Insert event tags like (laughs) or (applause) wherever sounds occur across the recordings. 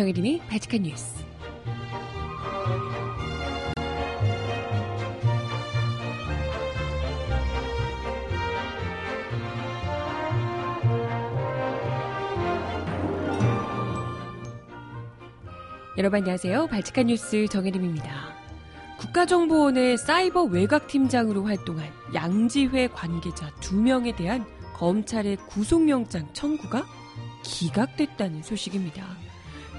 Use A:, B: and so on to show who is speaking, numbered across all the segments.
A: 정혜림이 바칙한 뉴스. 여러분 안녕하세요. 발칙한 뉴스 정혜림입니다. 국가정보원의 사이버 외곽팀장으로 활동한 양지회 관계자 2명에 대한 검찰의 구속영장 청구가 기각됐다는 소식입니다.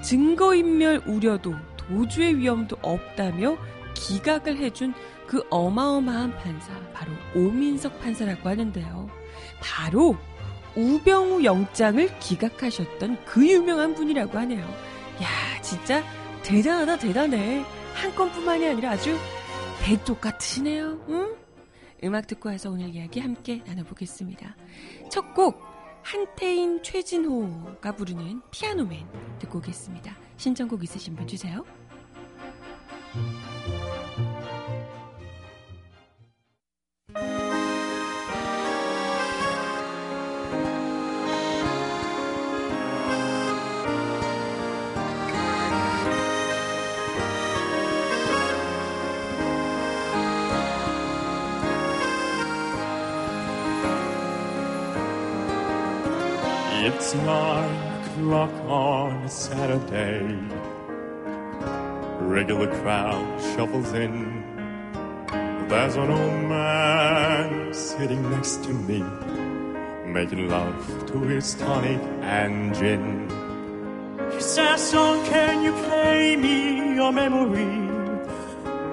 A: 증거인멸 우려도 도주의 위험도 없다며 기각을 해준 그 어마어마한 판사, 바로 오민석 판사라고 하는데요. 바로 우병우 영장을 기각하셨던 그 유명한 분이라고 하네요. 야, 진짜 대단하다, 대단해. 한 건뿐만이 아니라 아주 대쪽 같으시네요. 응? 음악 듣고 와서 오늘 이야기 함께 나눠보겠습니다. 첫 곡, 한태인 최진호가 부르는 피아노맨 듣고 오겠습니다. 신청곡 있으신 분 주세요.
B: It's nine o'clock on a Saturday. Regular crowd shuffles in. There's an old man sitting next to me, making love to his tonic and gin. He says, Son, can you play me your memory?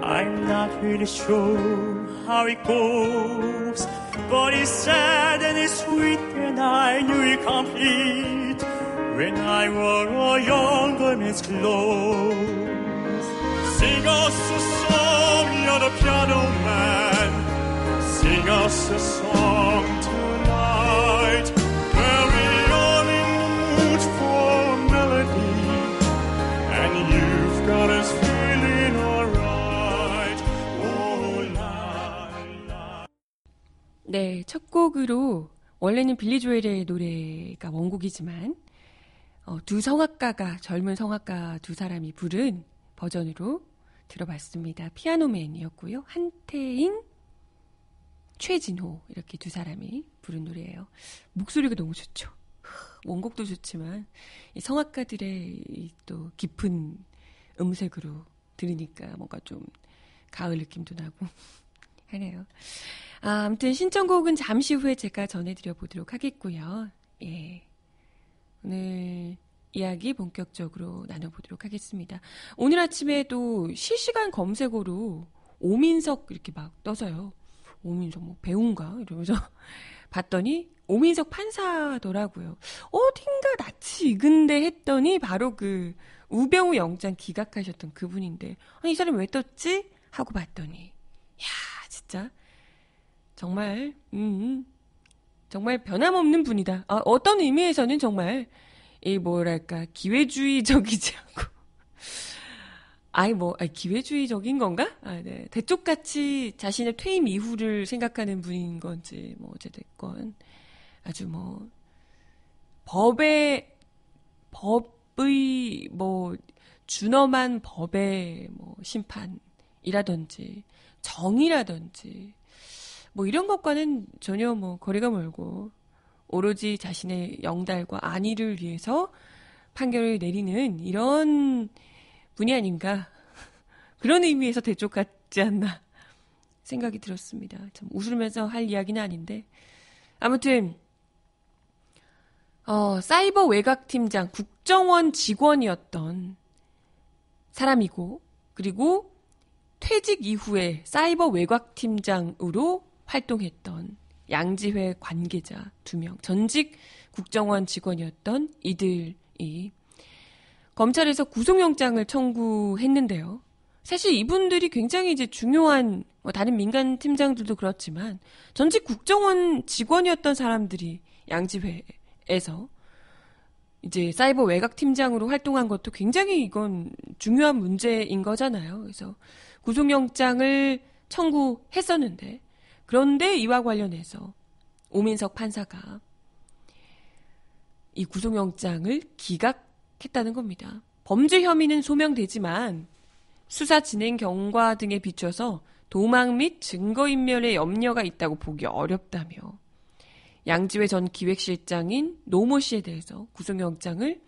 B: I'm not really sure how it goes. But it's sad and it's sweet I knew it complete when I wore a younger man's clothes. Sing us a song, you're the piano man. Sing us a song tonight. We're all in the mood for melody, and you've got us feeling alright. Oh, la, la.
A: 네, 첫 곡으로 원래는 빌리 조엘의 노래가 원곡이지만 어, 두 성악가가 젊은 성악가 두 사람이 부른 버전으로 들어봤습니다. 피아노맨이었고요. 한태인, 최진호 이렇게 두 사람이 부른 노래예요. 목소리가 너무 좋죠. 원곡도 좋지만 이 성악가들의 이 또 깊은 음색으로 들으니까 뭔가 좀 가을 느낌도 나고 하네요. 아, 아무튼 신청곡은 잠시 후에 제가 전해드려 보도록 하겠고요. 예. 오늘 이야기 본격적으로 나눠보도록 하겠습니다. 오늘 아침에도 실시간 검색어로 오민석 이렇게 막 떠서요. 오민석 뭐 배우인가? 이러면서 (laughs) 봤더니 오민석 판사더라고요. 어딘가 낯이 익은데 했더니 바로 그 우병우 영장 기각하셨던 그분인데 아니, 이 사람 왜 떴지? 하고 봤더니 야 진짜 정말 음 정말 변함없는 분이다. 아, 어떤 의미에서는 정말 이 뭐랄까 기회주의적이지 (laughs) 않고 아이 뭐 아니, 기회주의적인 건가? 아, 네. 대쪽같이 자신의 퇴임 이후를 생각하는 분인 건지 뭐 어쨌든 아주 뭐 법의 법의 뭐 준엄한 법의 뭐 심판 이라든지 정의라든지 뭐 이런 것과는 전혀 뭐 거리가 멀고 오로지 자신의 영달과 안위를 위해서 판결을 내리는 이런 분이 아닌가 그런 의미에서 대쪽 같지 않나 생각이 들었습니다. 참 웃으면서 할 이야기는 아닌데 아무튼 어, 사이버 외곽 팀장 국정원 직원이었던 사람이고 그리고 퇴직 이후에 사이버 외곽 팀장으로 활동했던 양지회 관계자 두 명, 전직 국정원 직원이었던 이들이 검찰에서 구속영장을 청구했는데요. 사실 이분들이 굉장히 이제 중요한 뭐 다른 민간 팀장들도 그렇지만 전직 국정원 직원이었던 사람들이 양지회에서 이제 사이버 외곽 팀장으로 활동한 것도 굉장히 이건 중요한 문제인 거잖아요. 그래서 구속영장을 청구했었는데 그런데 이와 관련해서 오민석 판사가 이 구속영장을 기각했다는 겁니다. 범죄 혐의는 소명되지만 수사 진행 경과 등에 비춰서 도망 및 증거인멸의 염려가 있다고 보기 어렵다며 양지회 전 기획실장인 노모 씨에 대해서 구속영장을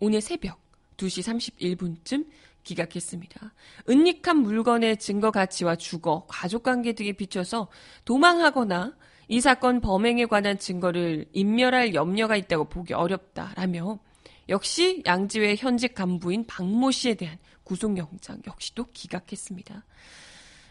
A: 오늘 새벽 2시 31분쯤 기각했습니다. 은닉한 물건의 증거 가치와 주거, 가족 관계 등에 비춰서 도망하거나 이 사건 범행에 관한 증거를 인멸할 염려가 있다고 보기 어렵다라며 역시 양지회 현직 간부인 박모 씨에 대한 구속영장 역시도 기각했습니다.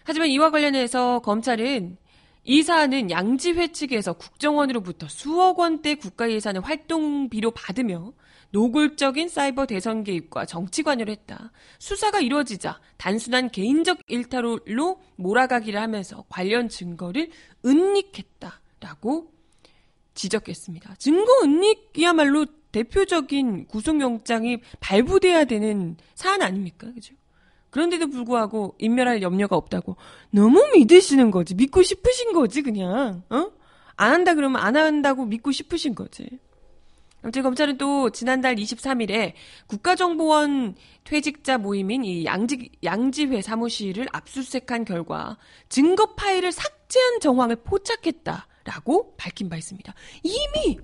A: 하지만 이와 관련해서 검찰은 이 사안은 양지회 측에서 국정원으로부터 수억 원대 국가 예산을 활동비로 받으며 노골적인 사이버 대선 개입과 정치 관여를 했다. 수사가 이루어지자 단순한 개인적 일탈로 몰아가기를 하면서 관련 증거를 은닉했다라고 지적했습니다. 증거 은닉이야말로 대표적인 구속영장이 발부돼야 되는 사안 아닙니까? 그죠? 그런데도 불구하고 인멸할 염려가 없다고 너무 믿으시는 거지. 믿고 싶으신 거지, 그냥. 어? 안 한다 그러면 안 한다고 믿고 싶으신 거지. 아무튼 검찰은 또 지난달 23일에 국가정보원 퇴직자 모임인 이 양지, 양지회 사무실을 압수수색한 결과 증거 파일을 삭제한 정황을 포착했다라고 밝힌 바 있습니다. 이미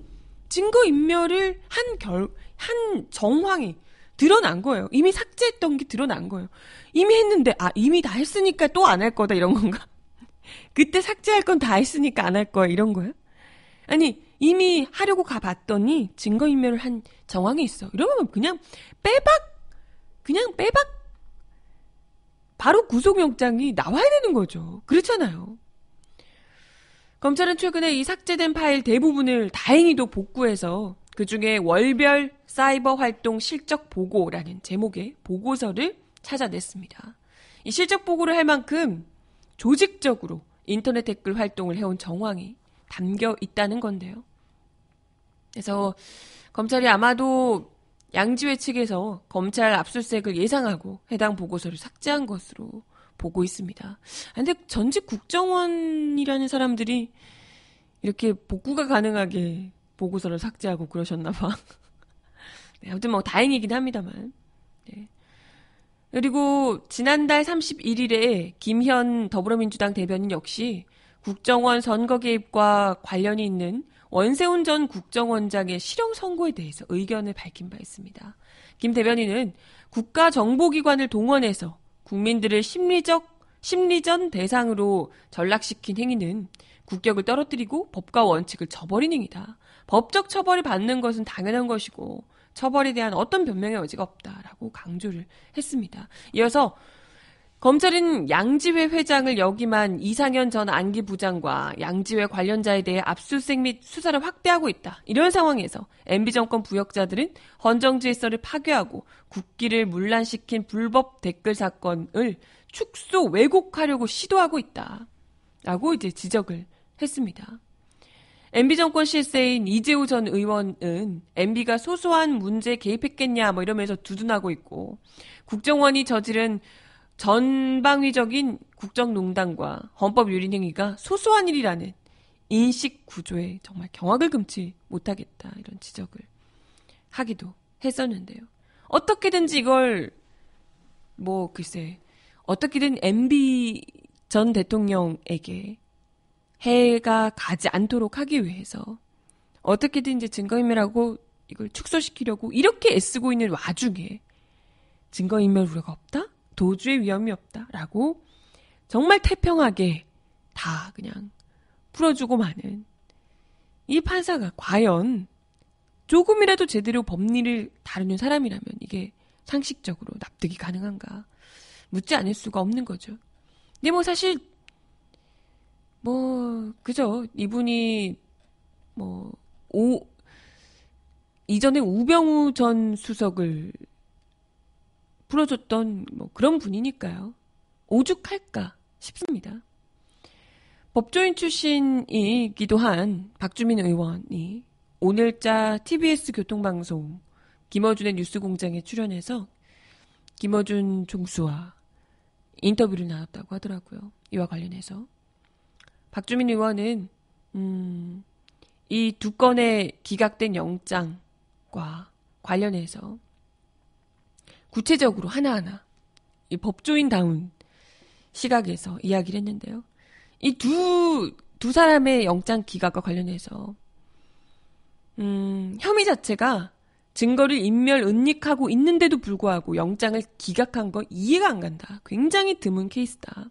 A: 증거 인멸을 한 결, 한 정황이 드러난 거예요. 이미 삭제했던 게 드러난 거예요. 이미 했는데, 아, 이미 다 했으니까 또 안 할 거다, 이런 건가? (laughs) 그때 삭제할 건 다 했으니까 안 할 거야, 이런 거야? 아니, 이미 하려고 가봤더니 증거인멸을 한 정황이 있어. 이러면 그냥 빼박, 그냥 빼박, 바로 구속영장이 나와야 되는 거죠. 그렇잖아요. 검찰은 최근에 이 삭제된 파일 대부분을 다행히도 복구해서 그 중에 월별 사이버 활동 실적 보고라는 제목의 보고서를 찾아냈습니다. 이 실적 보고를 할 만큼 조직적으로 인터넷 댓글 활동을 해온 정황이 담겨 있다는 건데요. 그래서 검찰이 아마도 양지회 측에서 검찰 압수수색을 예상하고 해당 보고서를 삭제한 것으로 보고 있습니다. 근데 전직 국정원이라는 사람들이 이렇게 복구가 가능하게 보고서를 삭제하고 그러셨나 봐. (laughs) 네, 아무튼 뭐 다행이긴 합니다만. 네. 그리고 지난달 31일에 김현 더불어민주당 대변인 역시 국정원 선거 개입과 관련이 있는 원세훈 전 국정원장의 실형 선고에 대해서 의견을 밝힌 바 있습니다. 김 대변인은 국가 정보기관을 동원해서 국민들을 심리적, 심리전 대상으로 전락시킨 행위는 국격을 떨어뜨리고 법과 원칙을 저버린 행위다. 법적 처벌을 받는 것은 당연한 것이고 처벌에 대한 어떤 변명의 여지가 없다라고 강조를 했습니다. 이어서 검찰은 양지회 회장을 역임한 이상현 전 안기 부장과 양지회 관련자에 대해 압수수색 및 수사를 확대하고 있다. 이런 상황에서 MB 정권 부역자들은 헌정 질서를 파괴하고 국기를 문란시킨 불법 댓글 사건을 축소 왜곡하려고 시도하고 있다. 라고 이제 지적을 했습니다. MB 정권 실세인 이재호 전 의원은 MB가 소소한 문제에 개입했겠냐 뭐 이러면서 두둔하고 있고 국정원이 저지른 전방위적인 국정농단과 헌법 유린 행위가 소소한 일이라는 인식 구조에 정말 경악을 금치 못하겠다 이런 지적을 하기도 했었는데요. 어떻게든지 이걸 뭐 글쎄 어떻게든 MB 전 대통령에게 해가 가지 않도록 하기 위해서 어떻게든 이제 증거인멸하고 이걸 축소시키려고 이렇게 애쓰고 있는 와중에 증거인멸 우려가 없다? 도주의 위험이 없다라고 정말 태평하게 다 그냥 풀어주고 마는 이 판사가 과연 조금이라도 제대로 법리를 다루는 사람이라면 이게 상식적으로 납득이 가능한가 묻지 않을 수가 없는 거죠. 근데 뭐 사실 뭐 그죠 이분이 뭐 오 이전에 우병우 전 수석을 풀어줬던 뭐 그런 분이니까요. 오죽할까 싶습니다. 법조인 출신이기도 한 박주민 의원이 오늘자 TBS 교통방송 김어준의 뉴스공장에 출연해서 김어준 총수와 인터뷰를 나눴다고 하더라고요. 이와 관련해서. 박주민 의원은, 음, 이 두 건의 기각된 영장과 관련해서 구체적으로 하나하나 이 법조인다운 시각에서 이야기를 했는데요. 이 두, 두 사람의 영장 기각과 관련해서, 음, 혐의 자체가 증거를 인멸, 은닉하고 있는데도 불구하고 영장을 기각한 거 이해가 안 간다. 굉장히 드문 케이스다.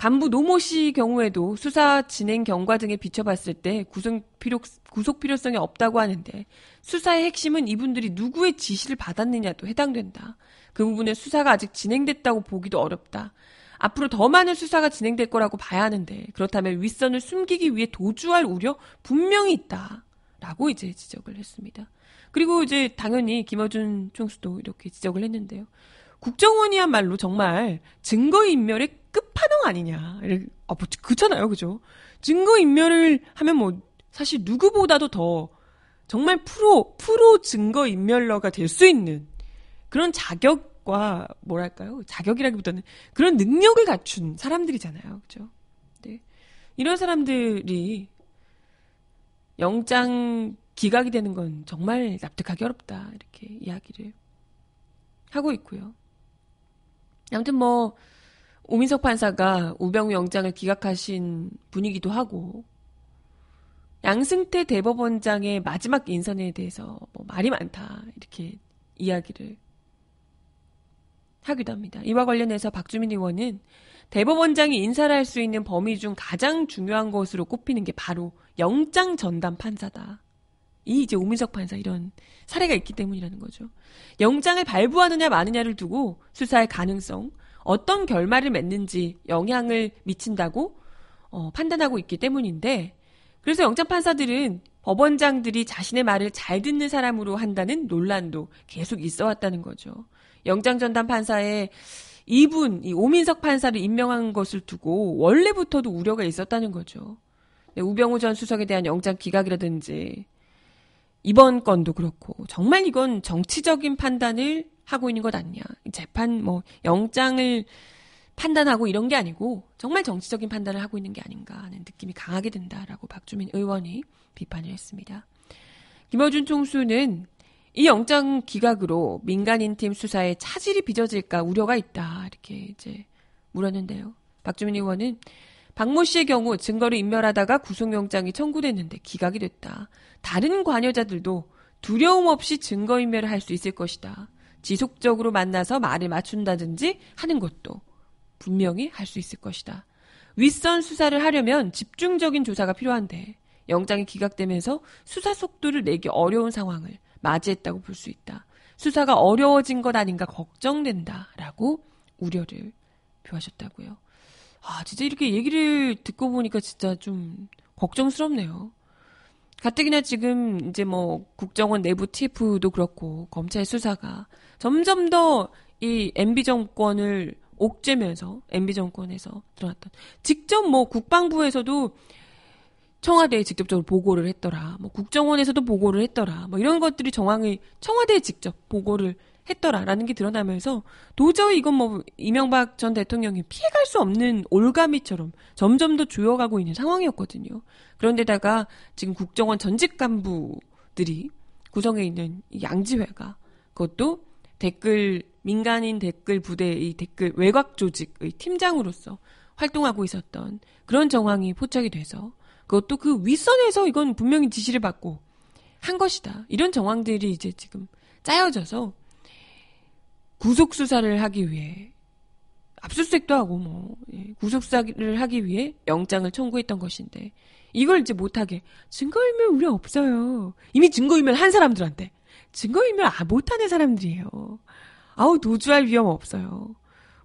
A: 간부 노모 씨 경우에도 수사 진행 경과 등에 비춰봤을 때 구속 필요, 구속 필요성이 없다고 하는데 수사의 핵심은 이분들이 누구의 지시를 받았느냐도 해당된다. 그 부분에 수사가 아직 진행됐다고 보기도 어렵다. 앞으로 더 많은 수사가 진행될 거라고 봐야 하는데 그렇다면 윗선을 숨기기 위해 도주할 우려 분명히 있다. 라고 이제 지적을 했습니다. 그리고 이제 당연히 김어준 총수도 이렇게 지적을 했는데요. 국정원이야말로 정말 증거인멸의 끝판왕 아니냐. 아, 뭐, 그렇잖아요. 그죠? 증거인멸을 하면 뭐, 사실 누구보다도 더 정말 프로, 프로 증거인멸러가 될 수 있는 그런 자격과 뭐랄까요? 자격이라기보다는 그런 능력을 갖춘 사람들이잖아요. 그죠? 네. 이런 사람들이 영장 기각이 되는 건 정말 납득하기 어렵다. 이렇게 이야기를 하고 있고요. 아무튼 뭐, 오민석 판사가 우병우 영장을 기각하신 분이기도 하고, 양승태 대법원장의 마지막 인선에 대해서 뭐 말이 많다. 이렇게 이야기를 하기도 합니다. 이와 관련해서 박주민 의원은 대법원장이 인사를 할 수 있는 범위 중 가장 중요한 것으로 꼽히는 게 바로 영장 전담 판사다. 이 이제 오민석 판사 이런 사례가 있기 때문이라는 거죠. 영장을 발부하느냐 마느냐를 두고 수사의 가능성, 어떤 결말을 맺는지 영향을 미친다고 어, 판단하고 있기 때문인데 그래서 영장 판사들은 법원장들이 자신의 말을 잘 듣는 사람으로 한다는 논란도 계속 있어 왔다는 거죠. 영장 전담 판사의 이분, 이 오민석 판사를 임명한 것을 두고 원래부터도 우려가 있었다는 거죠. 네, 우병우 전 수석에 대한 영장 기각이라든지 이번 건도 그렇고 정말 이건 정치적인 판단을 하고 있는 것 아니냐. 재판 뭐 영장을 판단하고 이런 게 아니고 정말 정치적인 판단을 하고 있는 게 아닌가 하는 느낌이 강하게 든다라고 박주민 의원이 비판을 했습니다. 김어준 총수는 이 영장 기각으로 민간인 팀 수사에 차질이 빚어질까 우려가 있다. 이렇게 이제 물었는데요. 박주민 의원은 박모 씨의 경우 증거를 인멸하다가 구속영장이 청구됐는데 기각이 됐다. 다른 관여자들도 두려움 없이 증거인멸을 할 수 있을 것이다. 지속적으로 만나서 말을 맞춘다든지 하는 것도 분명히 할 수 있을 것이다. 윗선 수사를 하려면 집중적인 조사가 필요한데 영장이 기각되면서 수사 속도를 내기 어려운 상황을 맞이했다고 볼 수 있다. 수사가 어려워진 것 아닌가 걱정된다라고 우려를 표하셨다고요. 아, 진짜 이렇게 얘기를 듣고 보니까 진짜 좀 걱정스럽네요. 가뜩이나 지금 이제 뭐 국정원 내부 TF도 그렇고 검찰 수사가 점점 더 이 MB 정권을 옥죄면서 MB 정권에서 드러났던 직접 뭐 국방부에서도 청와대에 직접적으로 보고를 했더라. 뭐 국정원에서도 보고를 했더라. 뭐 이런 것들이 정황이 청와대에 직접 보고를 했더라라는 게 드러나면서 도저히 이건 뭐 이명박 전 대통령이 피해갈 수 없는 올가미처럼 점점 더 조여가고 있는 상황이었거든요. 그런데다가 지금 국정원 전직 간부들이 구성해 있는 양지회가 그것도 댓글 민간인 댓글 부대의 댓글 외곽 조직의 팀장으로서 활동하고 있었던 그런 정황이 포착이 돼서 그것도 그 윗선에서 이건 분명히 지시를 받고 한 것이다. 이런 정황들이 이제 지금 짜여져서 구속 수사를 하기 위해 압수수색도 하고 뭐 예, 구속 수사를 하기 위해 영장을 청구했던 것인데 이걸 이제 못하게 증거인멸 우리 없어요. 이미 증거인멸 한 사람들한테 증거인멸 아, 못하는 사람들이에요. 아우 도주할 위험 없어요.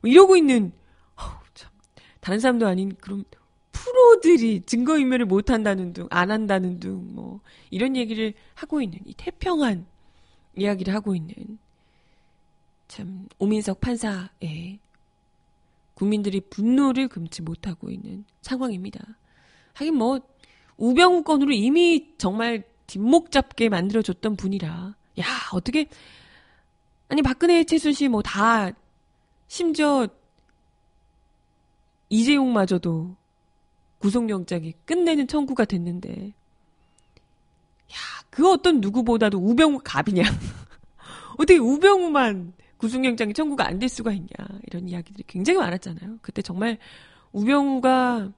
A: 뭐 이러고 있는 어우, 참 다른 사람도 아닌 그럼 프로들이 증거인멸을 못 한다는 둥, 안 한다는 둥, 뭐 이런 얘기를 하고 있는 이 태평한 이야기를 하고 있는 참 오민석 판사의 국민들이 분노를 금치 못하고 있는 상황입니다. 하긴 뭐 우병우 건으로 이미 정말 뒷목 잡게 만들어줬던 분이라 야 어떻게 아니 박근혜 최순실 뭐 다 심지어 이재용마저도 구속영장이 끝내는 청구가 됐는데 야 그 어떤 누구보다도 우병우 갑이냐 (laughs) 어떻게 우병우만 구속영장이 청구가 안 될 수가 있냐. 이런 이야기들이 굉장히 많았잖아요. 그때 정말 우병우가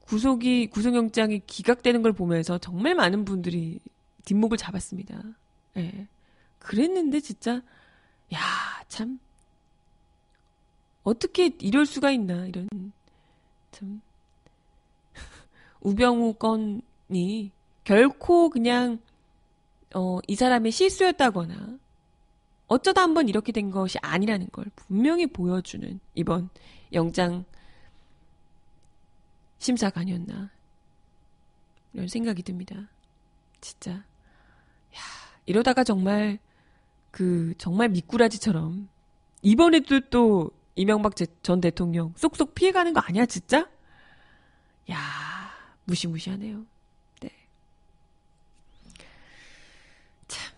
A: 구속이, 구속영장이 기각되는 걸 보면서 정말 많은 분들이 뒷목을 잡았습니다. 예. 네. 그랬는데 진짜, 야, 참. 어떻게 이럴 수가 있나, 이런, 참. (laughs) 우병우 건이 결코 그냥, 어, 이 사람의 실수였다거나, 어쩌다 한번 이렇게 된 것이 아니라는 걸 분명히 보여주는 이번 영장 심사가 아니었나. 이런 생각이 듭니다. 진짜. 야, 이러다가 정말 그 정말 미꾸라지처럼 이번에도 또 이명박 전 대통령 쏙쏙 피해가는 거 아니야, 진짜? 야, 무시무시하네요. 네. 참.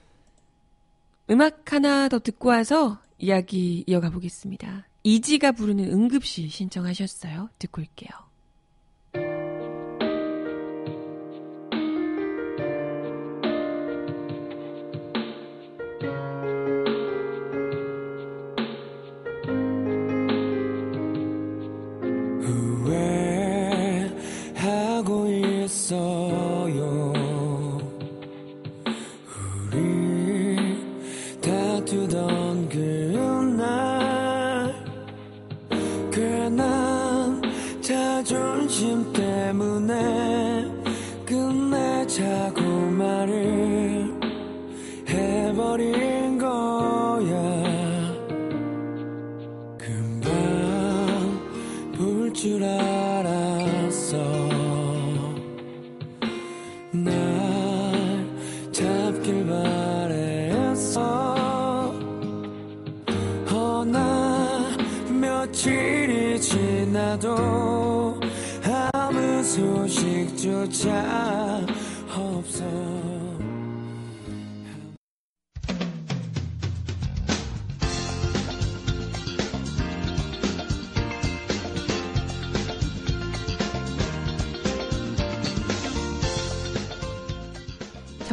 A: 음악 하나 더 듣고 와서 이야기 이어가 보겠습니다. 이지가 부르는 응급실 신청하셨어요. 듣고 올게요.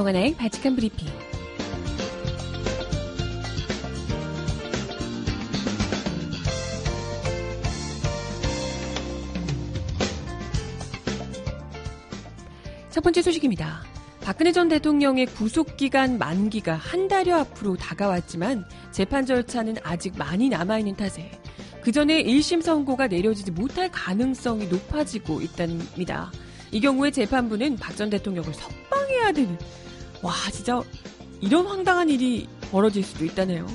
A: 정한아의 바칙한 브리핑. 번째 소식입니다. 박근혜 전 대통령의 구속기간 만기가 한 달여 앞으로 다가왔지만 재판 절차는 아직 많이 남아있는 탓에 그 전에 1심 선고가 내려지지 못할 가능성이 높아지고 있답니다. 이 경우에 재판부는 박 전 대통령을 석방해야 되는 와, 진짜 이런 황당한 일이 벌어질 수도 있다네요.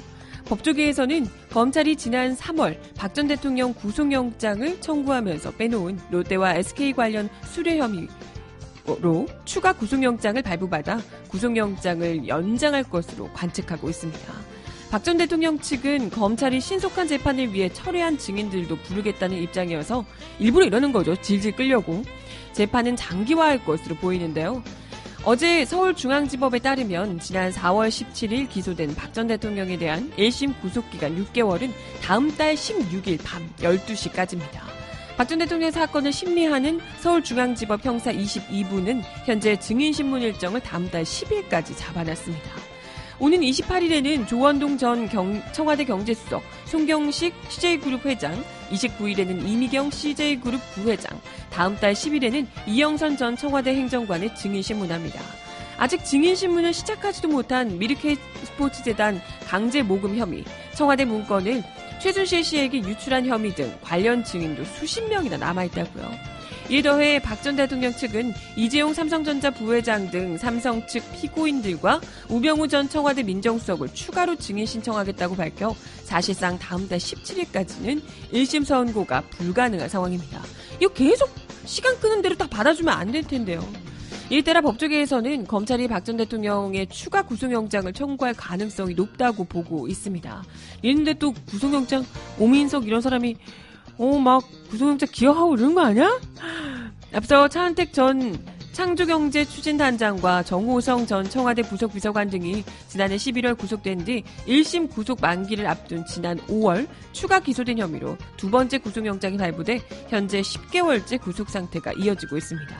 A: 법조계에서는 검찰이 지난 3월 박 전 대통령 구속영장을 청구하면서 빼놓은 롯데와 SK 관련 수뢰 혐의 로 추가 구속영장을 발부받아 구속영장을 연장할 것으로 관측하고 있습니다. 박 전 대통령 측은 검찰이 신속한 재판을 위해 철회한 증인들도 부르겠다는 입장이어서 일부러 이러는 거죠. 질질 끌려고. 재판은 장기화할 것으로 보이는데요. 어제 서울중앙지법에 따르면 지난 4월 17일 기소된 박 전 대통령에 대한 1심 구속기간 6개월은 다음 달 16일 밤 12시까지입니다. 박 전 대통령 사건을 심리하는 서울중앙지법 형사 22부는 현재 증인신문 일정을 다음 달 10일까지 잡아놨습니다. 오는 28일에는 조원동 전 경, 청와대 경제수석, 송경식 CJ그룹 회장, 29일에는 이미경 CJ그룹 부회장, 다음 달 10일에는 이영선 전 청와대 행정관의 증인신문합니다. 아직 증인신문을 시작하지도 못한 미르케 스포츠재단 강제 모금 혐의, 청와대 문건을 최순실 씨에게 유출한 혐의 등 관련 증인도 수십 명이나 남아있다고요. 이에 더해 박 전 대통령 측은 이재용 삼성전자 부회장 등 삼성 측 피고인들과 우병우 전 청와대 민정수석을 추가로 증인 신청하겠다고 밝혀 사실상 다음 달 17일까지는 1심 선고가 불가능한 상황입니다. 이거 계속 시간 끄는 대로 다 받아주면 안 될 텐데요. 이에 따라 법조계에서는 검찰이 박 전 대통령의 추가 구속영장을 청구할 가능성이 높다고 보고 있습니다. 이런데 또 구속영장 오민석 이런 사람이 어, 막 구속영장 기억하고 이러는 거 아니야? 앞서 차은택 전 창조경제 추진단장과 정호성 전 청와대 부속비서관 등이 지난해 11월 구속된 뒤 1심 구속 만기를 앞둔 지난 5월 추가 기소된 혐의로 두 번째 구속영장이 발부돼 현재 10개월째 구속 상태가 이어지고 있습니다.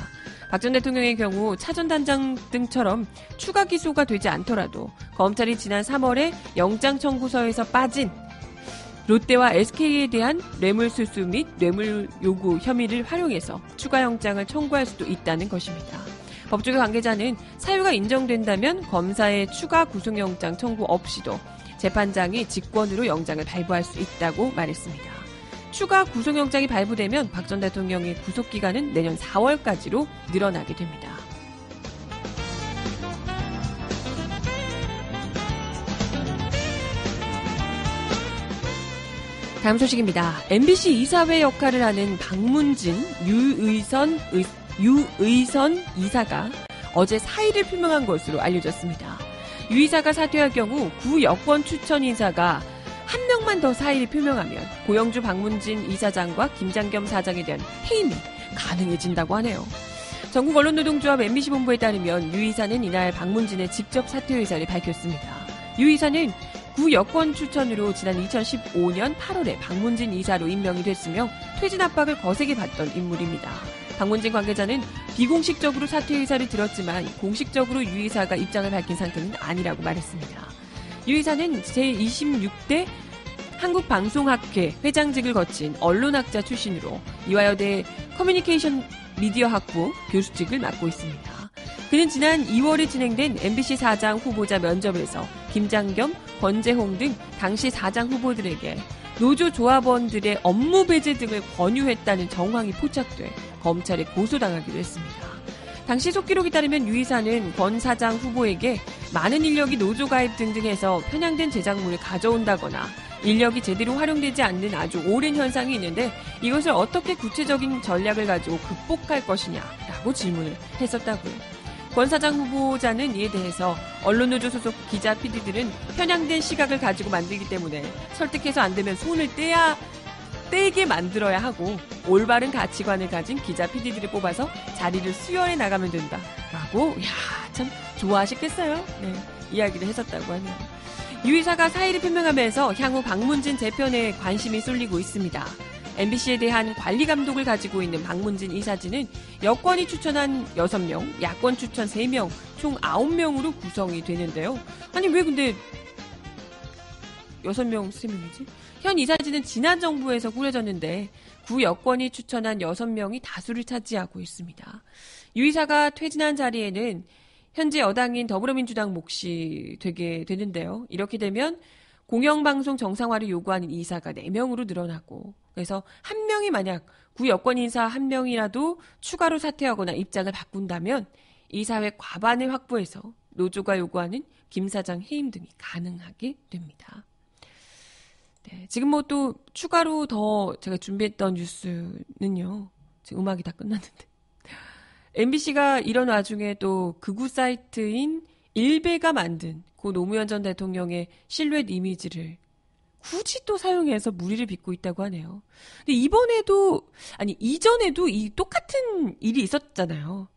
A: 박 전 대통령의 경우 차전 단장 등처럼 추가 기소가 되지 않더라도 검찰이 지난 3월에 영장 청구서에서 빠진 롯데와 SK에 대한 뇌물수수 및 뇌물 요구 혐의를 활용해서 추가 영장을 청구할 수도 있다는 것입니다. 법조계 관계자는 사유가 인정된다면 검사의 추가 구속영장 청구 없이도 재판장이 직권으로 영장을 발부할 수 있다고 말했습니다. 추가 구속영장이 발부되면 박 전 대통령의 구속기간은 내년 4월까지로 늘어나게 됩니다. 다음 소식입니다. MBC 이사회 역할을 하는 박문진, 유의선, 의, 유의선 이사가 어제 사의를 표명한 것으로 알려졌습니다. 유 이사가 사퇴할 경우 구 여권 추천 인사가 한 명만 더 사의를 표명하면 고영주 박문진 이사장과 김장겸 사장에 대한 해임이 가능해진다고 하네요. 전국 언론노동조합 MBC 본부에 따르면 유 이사는 이날 박문진의 직접 사퇴 의사를 밝혔습니다. 유 이사는 구 여권 추천으로 지난 2015년 8월에 박문진 이사로 임명이 됐으며 퇴진 압박을 거세게 받던 인물입니다. 박문진 관계자는 비공식적으로 사퇴 의사를 들었지만 공식적으로 유 이사가 입장을 밝힌 상태는 아니라고 말했습니다. 유 이사는 제26대 한국방송학회 회장직을 거친 언론학자 출신으로 이화여대 커뮤니케이션 미디어 학부 교수직을 맡고 있습니다. 그는 지난 2월에 진행된 MBC 사장 후보자 면접에서 김장겸, 권재홍 등 당시 사장 후보들에게 노조 조합원들의 업무 배제 등을 권유했다는 정황이 포착돼 검찰에 고소당하기도 했습니다. 당시 속기록에 따르면 유 이사는 권 사장 후보에게 많은 인력이 노조 가입 등등 해서 편향된 제작물을 가져온다거나 인력이 제대로 활용되지 않는 아주 오랜 현상이 있는데 이것을 어떻게 구체적인 전략을 가지고 극복할 것이냐라고 질문을 했었다고요. 권 사장 후보자는 이에 대해서 언론노조 소속 기자 PD들은 편향된 시각을 가지고 만들기 때문에 설득해서 안 되면 손을 떼야 떼게 만들어야 하고 올바른 가치관을 가진 기자 PD들을 뽑아서 자리를 수혈해 나가면 된다라고 야 참 좋아하셨겠어요. 네 이야기를 했었다고 하네요. 유 이사가 사의를 표명하면서 향후 박문진 재편에 관심이 쏠리고 있습니다. MBC에 대한 관리 감독을 가지고 있는 박문진 이사진은 여권이 추천한 6명, 야권 추천 3명, 총 9명으로 구성이 되는데요. 아니, 왜 근데 6명, 3명이지? 현 이사진은 지난 정부에서 꾸려졌는데 구 여권이 추천한 6명이 다수를 차지하고 있습니다. 유 이사가 퇴진한 자리에는 현재 여당인 더불어민주당 몫이 되게 되는데요. 이렇게 되면 공영방송 정상화를 요구하는 이사가 4명으로 늘어나고 그래서 한 명이 만약 구 여권 인사 한 명이라도 추가로 사퇴하거나 입장을 바꾼다면 이사회 과반을 확보해서 노조가 요구하는 김 사장 해임 등이 가능하게 됩니다. 네, 지금 뭐 또 추가로 더 제가 준비했던 뉴스는요. 지금 음악이 다 끝났는데. MBC가 이런 와중에 또 극우 사이트인 일베가 만든 고 노무현 전 대통령의 실루엣 이미지를 굳이 또 사용해서 무리를 빚고 있다고 하네요. 근데 이번에도 아니 이전에도 이 똑같은 일이 있었잖아요.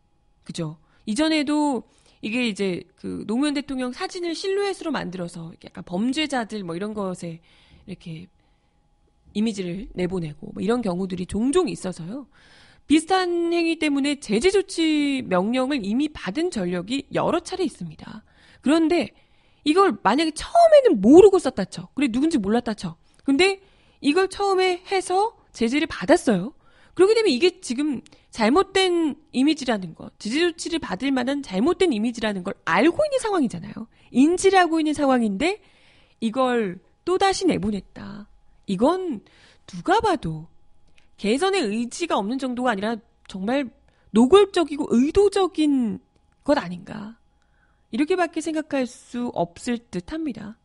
A: 그죠? 이전에도 이게 이제 그 노무현 대통령 사진을 실루엣으로 만들어서 약간 범죄자들 뭐 이런 것에 이렇게 이미지를 내보내고 뭐 이런 경우들이 종종 있어서요. 비슷한 행위 때문에 제재 조치 명령을 이미 받은 전력이 여러 차례 있습니다. 그런데 이걸 만약에 처음에는 모르고 썼다 쳐. 그래 누군지 몰랐다 쳐. 근데 이걸 처음에 해서 제재를 받았어요. 그렇게 되면 이게 지금 잘못된 이미지라는 것, 제재 조치를 받을 만한 잘못된 이미지라는 걸 알고 있는 상황이잖아요. 인지를 하고 있는 상황인데 이걸 또다시 내보냈다. 이건 누가 봐도 개선의 의지가 없는 정도가 아니라 정말 노골적이고 의도적인 것 아닌가. 이렇게밖에 생각할 수 없을 듯 합니다.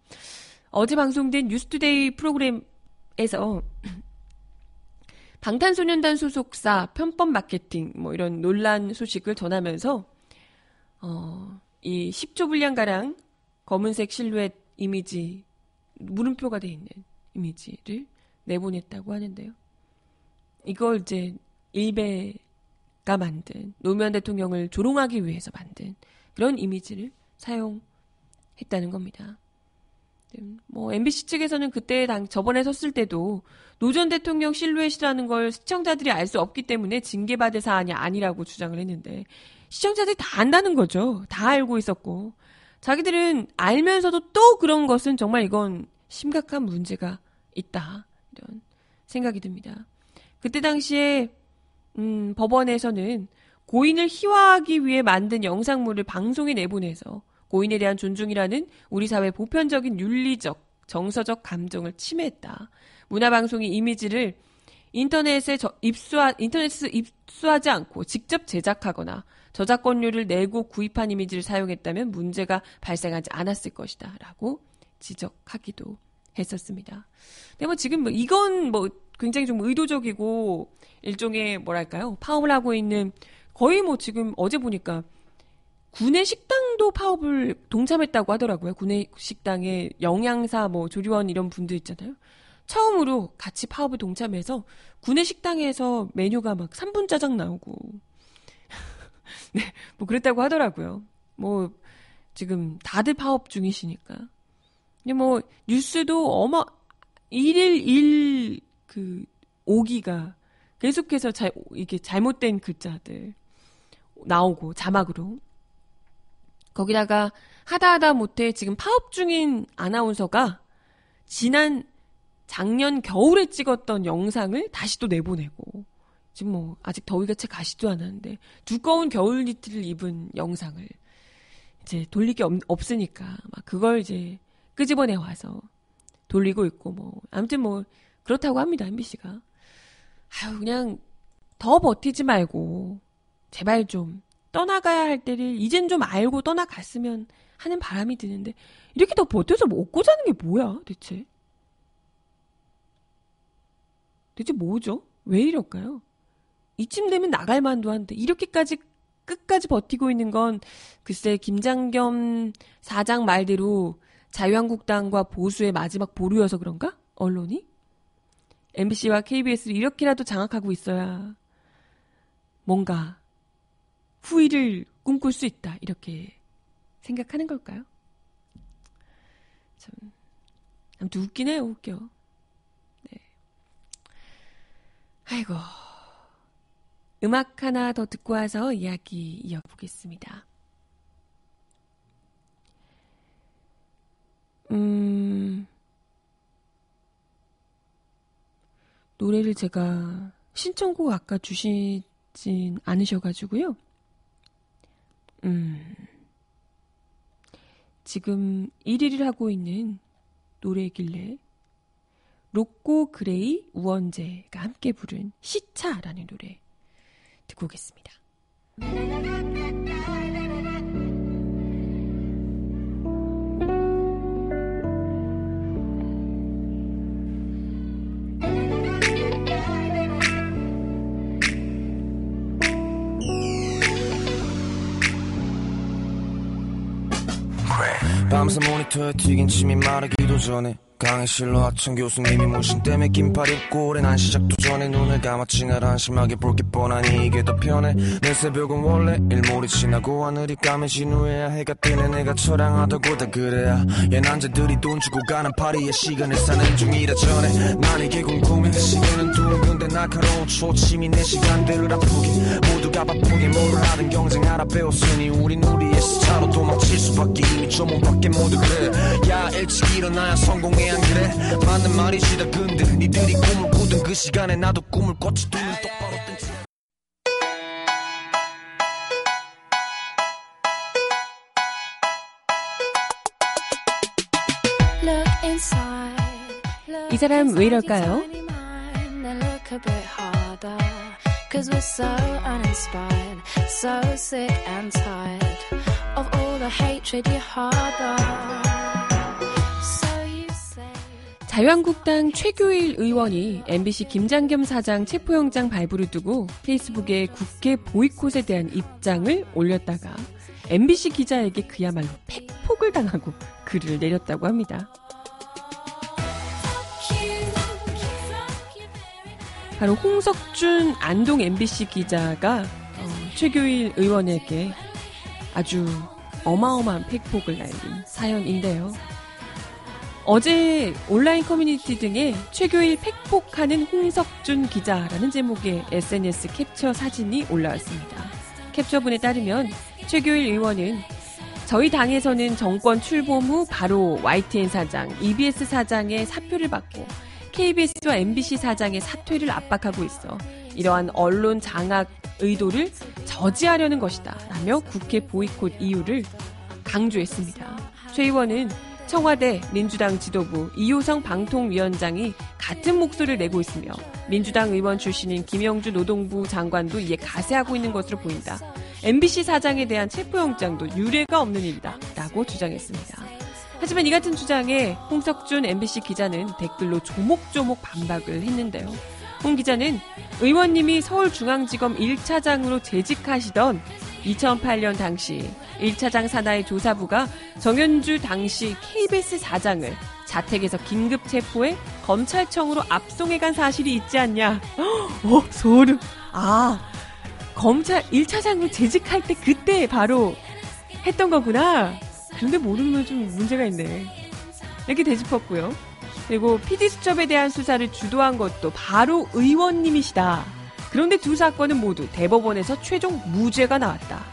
A: 어제 방송된 뉴스투데이 프로그램에서 (clears throat) 방탄소년단 소속사 편법 마케팅 뭐 이런 논란 소식을 전하면서 어, 이 10조 분량가량 검은색 실루엣 이미지 물음표가 돼 있는 이미지를 내보냈다고 하는데요. 이걸 이제 일베가 만든 노무현 대통령을 조롱하기 위해서 만든 그런 이미지를 사용했다는 겁니다. 뭐 MBC 측에서는 그때 당 저번에 섰을 때도 노 전 대통령 실루엣이라는 걸 시청자들이 알 수 없기 때문에 징계받을 사안이 아니라고 주장을 했는데 시청자들이 다 안다는 거죠. 다 알고 있었고 자기들은 알면서도 또 그런 것은 정말 이건 심각한 문제가 있다 이런 생각이 듭니다. 그때 당시에 음, 법원에서는 고인을 희화하기 위해 만든 영상물을 방송에 내보내서 고인에 대한 존중이라는 우리 사회 보편적인 윤리적, 정서적 감정을 침해했다. 문화방송이 이미지를 인터넷에 입수하, 인터넷에 입수하지 않고 직접 제작하거나 저작권료를 내고 구입한 이미지를 사용했다면 문제가 발생하지 않았을 것이다. 라고 지적하기도 했었습니다. 근데 뭐 지금 뭐 이건 뭐 굉장히 좀 의도적이고 일종의 뭐랄까요? 파업을 하고 있는 거의 뭐 지금 어제 보니까 군내 식당도 파업을 동참했다고 하더라고요. 군내 식당에 영양사 뭐 조리원 이런 분들 있잖아요. 처음으로 같이 파업을 동참해서 군내 식당에서 메뉴가 막 3분 짜장 나오고 (laughs) 네, 뭐 그랬다고 하더라고요. 뭐 지금 다들 파업 중이시니까. 뭐 뉴스도 어마 일일 일그 오기가 계속해서 잘 이게 잘못된 글자들 나오고 자막으로. 거기다가 하다 하다 못해 지금 파업 중인 아나운서가 지난 작년 겨울에 찍었던 영상을 다시 또 내보내고. 지금 뭐 아직 더위가 채 가시도 않았는데 두꺼운 겨울 니트를 입은 영상을 이제 돌릴 게 없, 없으니까 막 그걸 이제 끄집어내 와서 돌리고 있고 뭐 아무튼 뭐 그렇다고 합니다 MBC가 아유 그냥 더 버티지 말고 제발 좀 떠나가야 할 때를 이젠 좀 알고 떠나갔으면 하는 바람이 드는데 이렇게 더 버텨서 먹고 사는 게 뭐야 대체? 대체 뭐죠? 왜 이럴까요? 이쯤 되면 나갈 만도 한데 이렇게까지 끝까지 버티고 있는 건 글쎄 김장겸 사장 말대로 자유한국당과 보수의 마지막 보루여서 그런가? 언론이? MBC와 KBS를 이렇게라도 장악하고 있어야 뭔가 후위를 꿈꿀 수 있다. 이렇게 생각하는 걸까요? 참, 아무튼 웃긴 해요, 웃겨. 네. 아이고. 음악 하나 더 듣고 와서 이야기 이어보겠습니다. 음, 노래를 제가 신청곡 아까 주시진 않으셔가지고요. 음, 지금 1위를 하고 있는 노래길래 로꼬 그레이 우원재가 함께 부른 시차라는 노래 듣고 오겠습니다. 밤새 모니터에 튀긴 침이 마르기도 전에 강의실로 하천 교수님이 모신 때문에 긴팔 입고 오랜 한 시작도 전에 눈을 감았지 날 한심하게 볼 게 뻔하니 이게 더 편해. 내 새벽은 원래 일몰이 지나고 하늘이 까매진 후에야 해가 뜨네. 내가 처량하다고 다 그래야 얘 남자들이 돈 주고 가는 파리에 시간을 사는 중이라 전에 난 이게 궁금해 시계는 둥근데 날카로운 초침이 내 시간들을 아프게 모두가 바쁘게 뭘 하든 경쟁하라 배웠으니 우린 우리의 스타로 도망칠 수밖에 이미 조문 밖에 모두 그래. 야 일찍 일어나야 성공해 안 그래 맞는 말이시다 근데 니들이 꿈을 꾸던 그 시간에 나도 꿈을 꿨지 눈을 똑바로 뜬지 이 사람 왜 이럴까요? Cause we're so uninspired, so sick and tired of all the hatred you harbor. 자유한국당 최규일 의원이 MBC 김장겸 사장 체포영장 발부를 두고 페이스북에 국회 보이콧에 대한 입장을 올렸다가 MBC 기자에게 그야말로 팩폭을 당하고 글을 내렸다고 합니다. 바로 홍석준 안동 MBC 기자가 어, 최규일 의원에게 아주 어마어마한 팩폭을 날린 사연인데요. 어제 온라인 커뮤니티 등에 최교일 팩폭하는 홍석준 기자라는 제목의 SNS 캡처 사진이 올라왔습니다. 캡처분에 따르면 최교일 의원은 저희 당에서는 정권 출범 후 바로 YTN 사장, EBS 사장의 사표를 받고 KBS와 MBC 사장의 사퇴를 압박하고 있어 이러한 언론 장악 의도를 저지하려는 것이다. 라며 국회 보이콧 이유를 강조했습니다. 최 의원은 청와대 민주당 지도부 이호성 방통위원장이 같은 목소리를 내고 있으며 민주당 의원 출신인 김영주 노동부 장관도 이에 가세하고 있는 것으로 보인다. MBC 사장에 대한 체포영장도 유례가 없는 일이다. 라고 주장했습니다. 하지만 이 같은 주장에 홍석준 MBC 기자는 댓글로 조목조목 반박을 했는데요. 홍 기자는 의원님이 서울중앙지검 1차장으로 재직하시던 2008년 당시 1차장 산하의 조사부가 정현주 당시 KBS 사장을 자택에서 긴급 체포해 검찰청으로 압송해 간 사실이 있지 않냐. (gasps) 어, 소름. 아, 검찰 1차장으로 재직할 때 그때 바로 했던 거구나. 근데 모르면 좀 문제가 있네. 이렇게 되짚었고요. 그리고 PD수첩에 대한 수사를 주도한 것도 바로 의원님이시다. 그런데 두 사건은 모두 대법원에서 최종 무죄가 나왔다.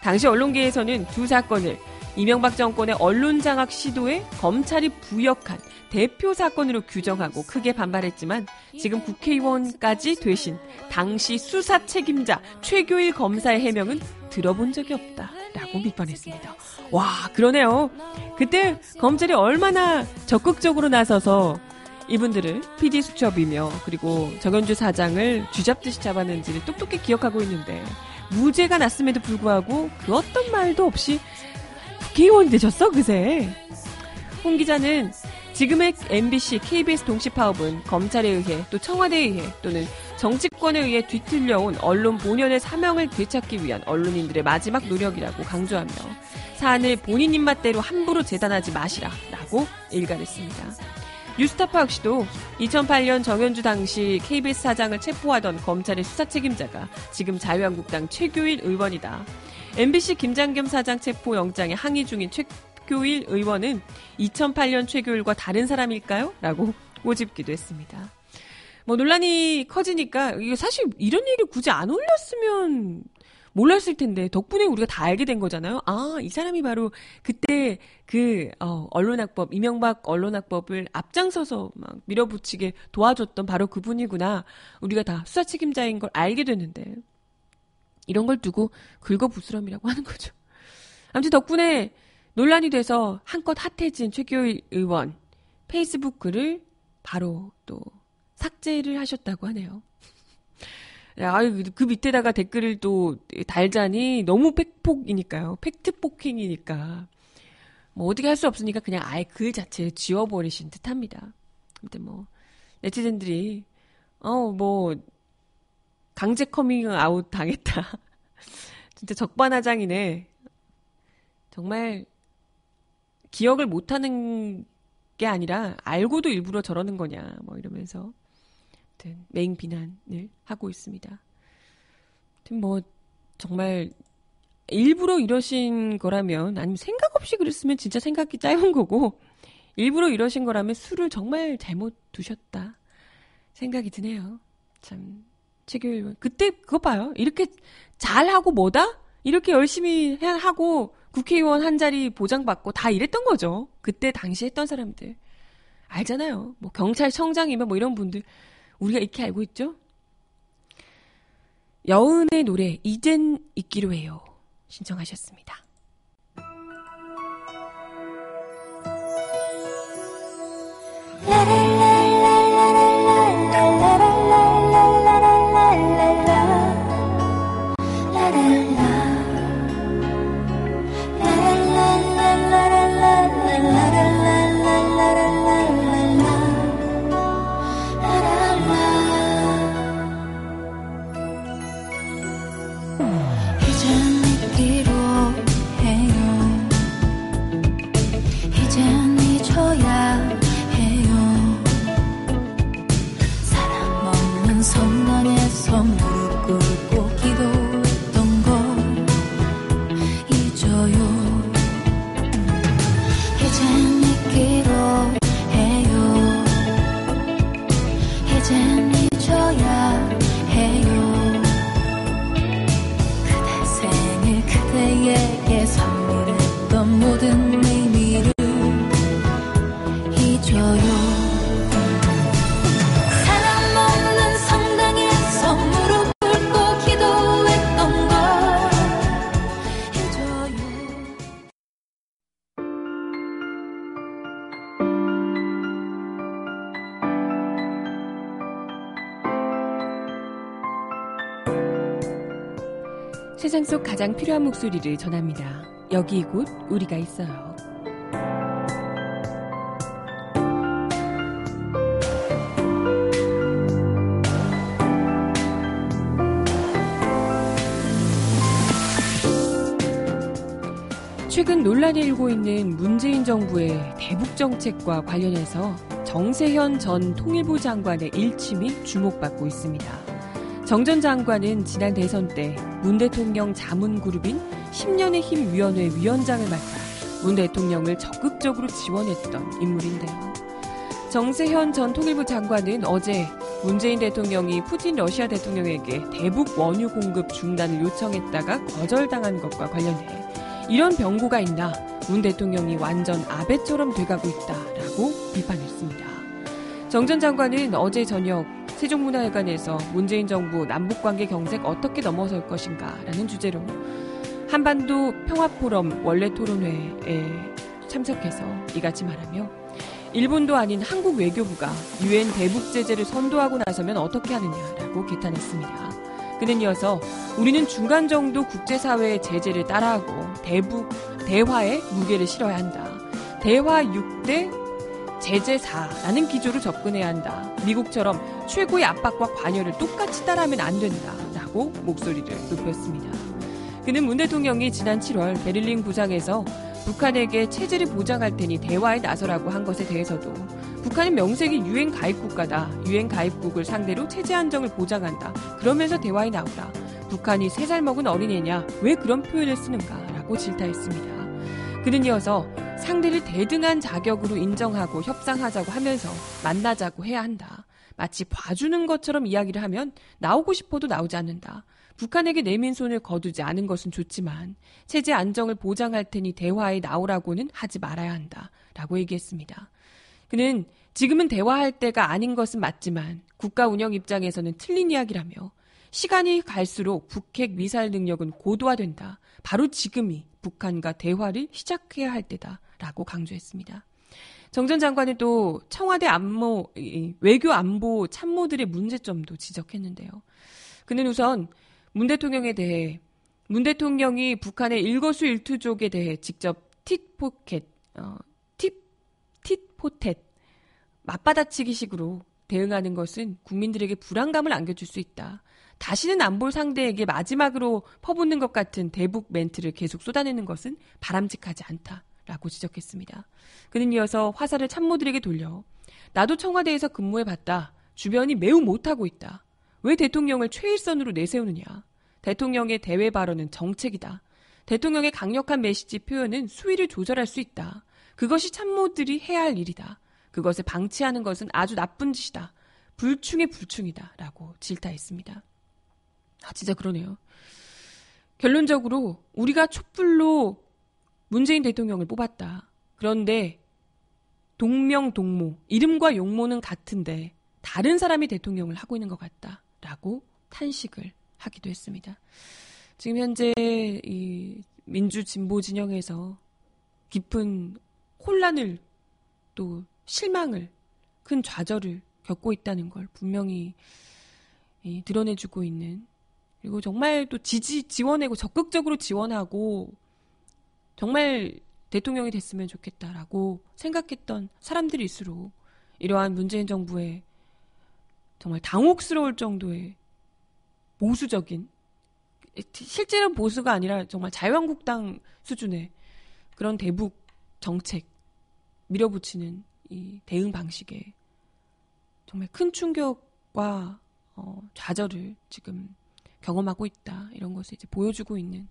A: 당시 언론계에서는 두 사건을 이명박 정권의 언론 장악 시도에 검찰이 부역한 대표 사건으로 규정하고 크게 반발했지만 지금 국회의원까지 되신 당시 수사 책임자 최교일 검사의 해명은 들어본 적이 없다 라고 비판했습니다. 와, 그러네요. 그때 검찰이 얼마나 적극적으로 나서서 이분들을 PD 수첩이며 그리고 정현주 사장을 쥐잡듯이 잡았는지를 똑똑히 기억하고 있는데 무죄가 났음에도 불구하고 그 어떤 말도 없이 국회의원이 되셨어 그새. 홍 기자는 지금의 MBC, KBS 동시 파업은 검찰에 의해 또 청와대에 의해 또는 정치권에 의해 뒤틀려온 언론 본연의 사명을 되찾기 위한 언론인들의 마지막 노력이라고 강조하며 사안을 본인 입맛대로 함부로 재단하지 마시라 라고 일갈했습니다. 뉴스타파 역시도 2008년 정현주 당시 KBS 사장을 체포하던 검찰의 수사 책임자가 지금 자유한국당 최교일 의원이다. MBC 김장겸 사장 체포 영장에 항의 중인 최교일 의원은 2008년 최교일과 다른 사람일까요? 라고 꼬집기도 했습니다. 뭐 논란이 커지니까 이게 사실 이런 일이 굳이 안 올렸으면 몰랐을 텐데 덕분에 우리가 다 알게 된 거잖아요. 아, 이 사람이 바로 그때 그 어, 언론학법 이명박 언론학법을 앞장서서 막 밀어붙이게 도와줬던 바로 그분이구나. 우리가 다 수사 책임자인 걸 알게 됐는데 이런 걸 두고 긁어부스럼이라고 하는 거죠. 아무튼 덕분에 논란이 돼서 한껏 핫해진 최교일 의원 페이스북 글을 바로 또 삭제를 하셨다고 하네요. 아유, 그 밑에다가 댓글을 또 달자니 너무 팩폭이니까요. 팩트 폭행이니까. 뭐 어떻게 할 수 없으니까 그냥 아예 글 자체를 지워버리신 듯 합니다. 근데 뭐, 네티즌들이, 어, 뭐, 강제 커밍 아웃 당했다. (laughs) 진짜 적반하장이네. 정말, 기억을 못하는 게 아니라, 알고도 일부러 저러는 거냐, 뭐 이러면서. 같은 맹 비난을 하고 있습니다. 뭐 정말 일부러 이러신 거라면 아니면 생각 없이 그랬으면 진짜 생각이 짧은 거고 일부러 이러신 거라면 술을 정말 잘못 두셨다 생각이 드네요. 참 최교일 그때 그거 봐요. 이렇게 잘하고 뭐다? 이렇게 열심히 하고 국회의원 한 자리 보장받고 다 이랬던 거죠. 그때 당시 했던 사람들. 알잖아요. 뭐 경찰청장이면 뭐 이런 분들 우리가 이렇게 알고 있죠? 여은의 노래 이젠 잊기로 해요. 신청하셨습니다. 라라라 가장 필요한 목소리를 전합니다. 여기 이곳 우리가 있어요. 최근 논란이 일고 있는 문재인 정부의 대북 정책과 관련해서 정세현 전 통일부 장관의 일침이 주목받고 있습니다. 정 전 장관은 지난 대선 때 문 대통령 자문그룹인 10년의 힘 위원회 위원장을 맡아 문 대통령을 적극적으로 지원했던 인물인데요. 정세현 전 통일부 장관은 어제 문재인 대통령이 푸틴 러시아 대통령에게 대북 원유 공급 중단을 요청했다가 거절당한 것과 관련해 이런 병고가 있나 문 대통령이 완전 아베처럼 돼가고 있다라고 비판했습니다. 정 전 장관은 어제 저녁 세종문화회관에서 문재인 정부 남북관계 경색 어떻게 넘어설 것인가 라는 주제로 한반도 평화포럼 원래 토론회에 참석해서 이같이 말하며 일본도 아닌 한국 외교부가 유엔 대북 제재를 선도하고 나서면 어떻게 하느냐라고 개탄했습니다. 그는 이어서 우리는 중간 정도 국제사회의 제재를 따라하고 대북 대화에 무게를 실어야 한다. 대화 6대 제재 4라는 기조로 접근해야 한다. 미국처럼 최고의 압박과 관여를 똑같이 따라하면 안 된다. 라고 목소리를 높였습니다. 그는 문 대통령이 지난 7월 베를린 구상에서 북한에게 체제를 보장할 테니 대화에 나서라고 한 것에 대해서도 북한은 명색이 유엔 가입 국가다. 유엔 가입국을 상대로 체제 안정을 보장한다. 그러면서 대화에 나오라. 북한이 세 살 먹은 어린애냐? 왜 그런 표현을 쓰는가? 라고 질타했습니다. 그는 이어서 상대를 대등한 자격으로 인정하고 협상하자고 하면서 만나자고 해야 한다. 마치 봐주는 것처럼 이야기를 하면 나오고 싶어도 나오지 않는다. 북한에게 내민 손을 거두지 않은 것은 좋지만 체제 안정을 보장할 테니 대화에 나오라고는 하지 말아야 한다. 라고 얘기했습니다. 그는 지금은 대화할 때가 아닌 것은 맞지만 국가 운영 입장에서는 틀린 이야기라며 시간이 갈수록 북핵 미사일 능력은 고도화된다. 바로 지금이 북한과 대화를 시작해야 할 때다라고 강조했습니다. 정 전 장관은 또 청와대 안보, 외교 안보 참모들의 문제점도 지적했는데요. 그는 우선 문 대통령에 대해 문 대통령이 북한의 일거수일투족에 대해 직접 틱포켓, 어, 틱, 틱포켓, 맞받아치기식으로 대응하는 것은 국민들에게 불안감을 안겨줄 수 있다. 다시는 안 볼 상대에게 마지막으로 퍼붓는 것 같은 대북 멘트를 계속 쏟아내는 것은 바람직하지 않다라고 지적했습니다. 그는 이어서 화살을 참모들에게 돌려 나도 청와대에서 근무해 봤다. 주변이 매우 못하고 있다. 왜 대통령을 최일선으로 내세우느냐. 대통령의 대외 발언은 정책이다. 대통령의 강력한 메시지 표현은 수위를 조절할 수 있다. 그것이 참모들이 해야 할 일이다. 그것을 방치하는 것은 아주 나쁜 짓이다. 불충의 불충이다. 라고 질타했습니다. 아, 진짜 그러네요. 결론적으로 우리가 촛불로 문재인 대통령을 뽑았다. 그런데 동명 동모, 이름과 용모는 같은데 다른 사람이 대통령을 하고 있는 것 같다. 라고 탄식을 하기도 했습니다. 지금 현재 이 민주 진보 진영에서 깊은 혼란을 또 실망을 큰 좌절을 겪고 있다는 걸 분명히 드러내주고 있는 그리고 정말 또 지지, 지원하고 적극적으로 지원하고 정말 대통령이 됐으면 좋겠다라고 생각했던 사람들일수록 이러한 문재인 정부의 정말 당혹스러울 정도의 보수적인 실제로 보수가 아니라 정말 자유한국당 수준의 그런 대북 정책 밀어붙이는 이 대응 방식에 정말 큰 충격과 어, 좌절을 지금 경험하고 있다. 이런 것을 이제 보여주고 있는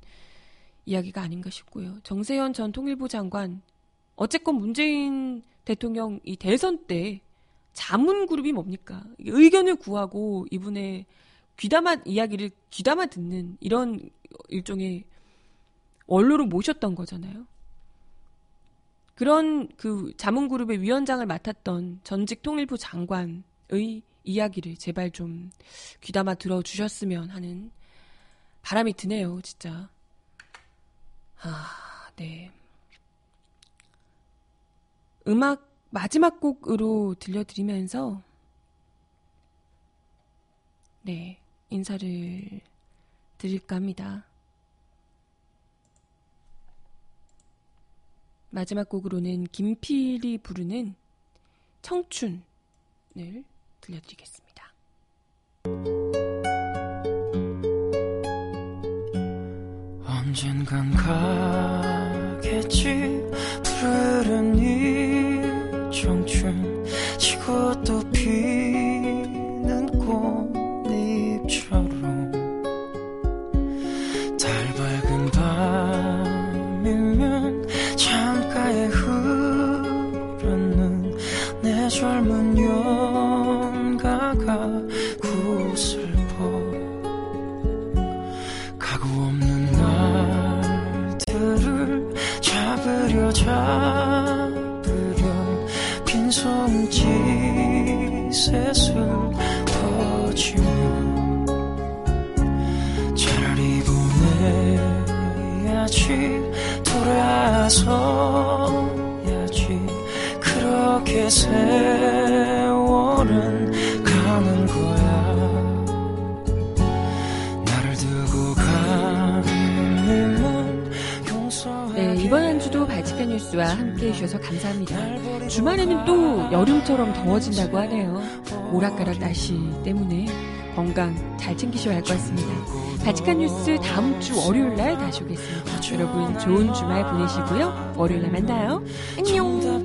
A: 이야기가 아닌가 싶고요. 정세현 전 통일부 장관, 어쨌건 문재인 대통령 이 대선 때 자문 그룹이 뭡니까? 의견을 구하고 이분의 귀담아 이야기를 귀담아 듣는 이런 일종의 원로로 모셨던 거잖아요. 그런 그 자문 그룹의 위원장을 맡았던 전직 통일부 장관의 이야기를 제발 좀 귀담아 들어주셨으면 하는 바람이 드네요, 진짜. 아, 네. 음악 마지막 곡으로 들려드리면서 네, 인사를 드릴까 합니다. 마지막 곡으로는 김필이 부르는 청춘을 들려드리겠습니다.
C: 언젠간 가겠지 푸르른 이 청춘 지고 또 피는 꽃잎처럼 돌아서야지 그렇게 세월은 가는 거야 나를 두고 가는
A: 네, 이번 한 주도 발칙한 뉴스와 함께 해주셔서 감사합니다. 주말에는 또 여름처럼 더워진다고 하네요. 오락가락 날씨 때문에 건강 잘 챙기셔야 할 것 같습니다. 발칙한 뉴스 다음 주 월요일 날 다시 오겠습니다. 여러분 좋은 주말 보내시고요. 월요일 날 만나요. 안녕.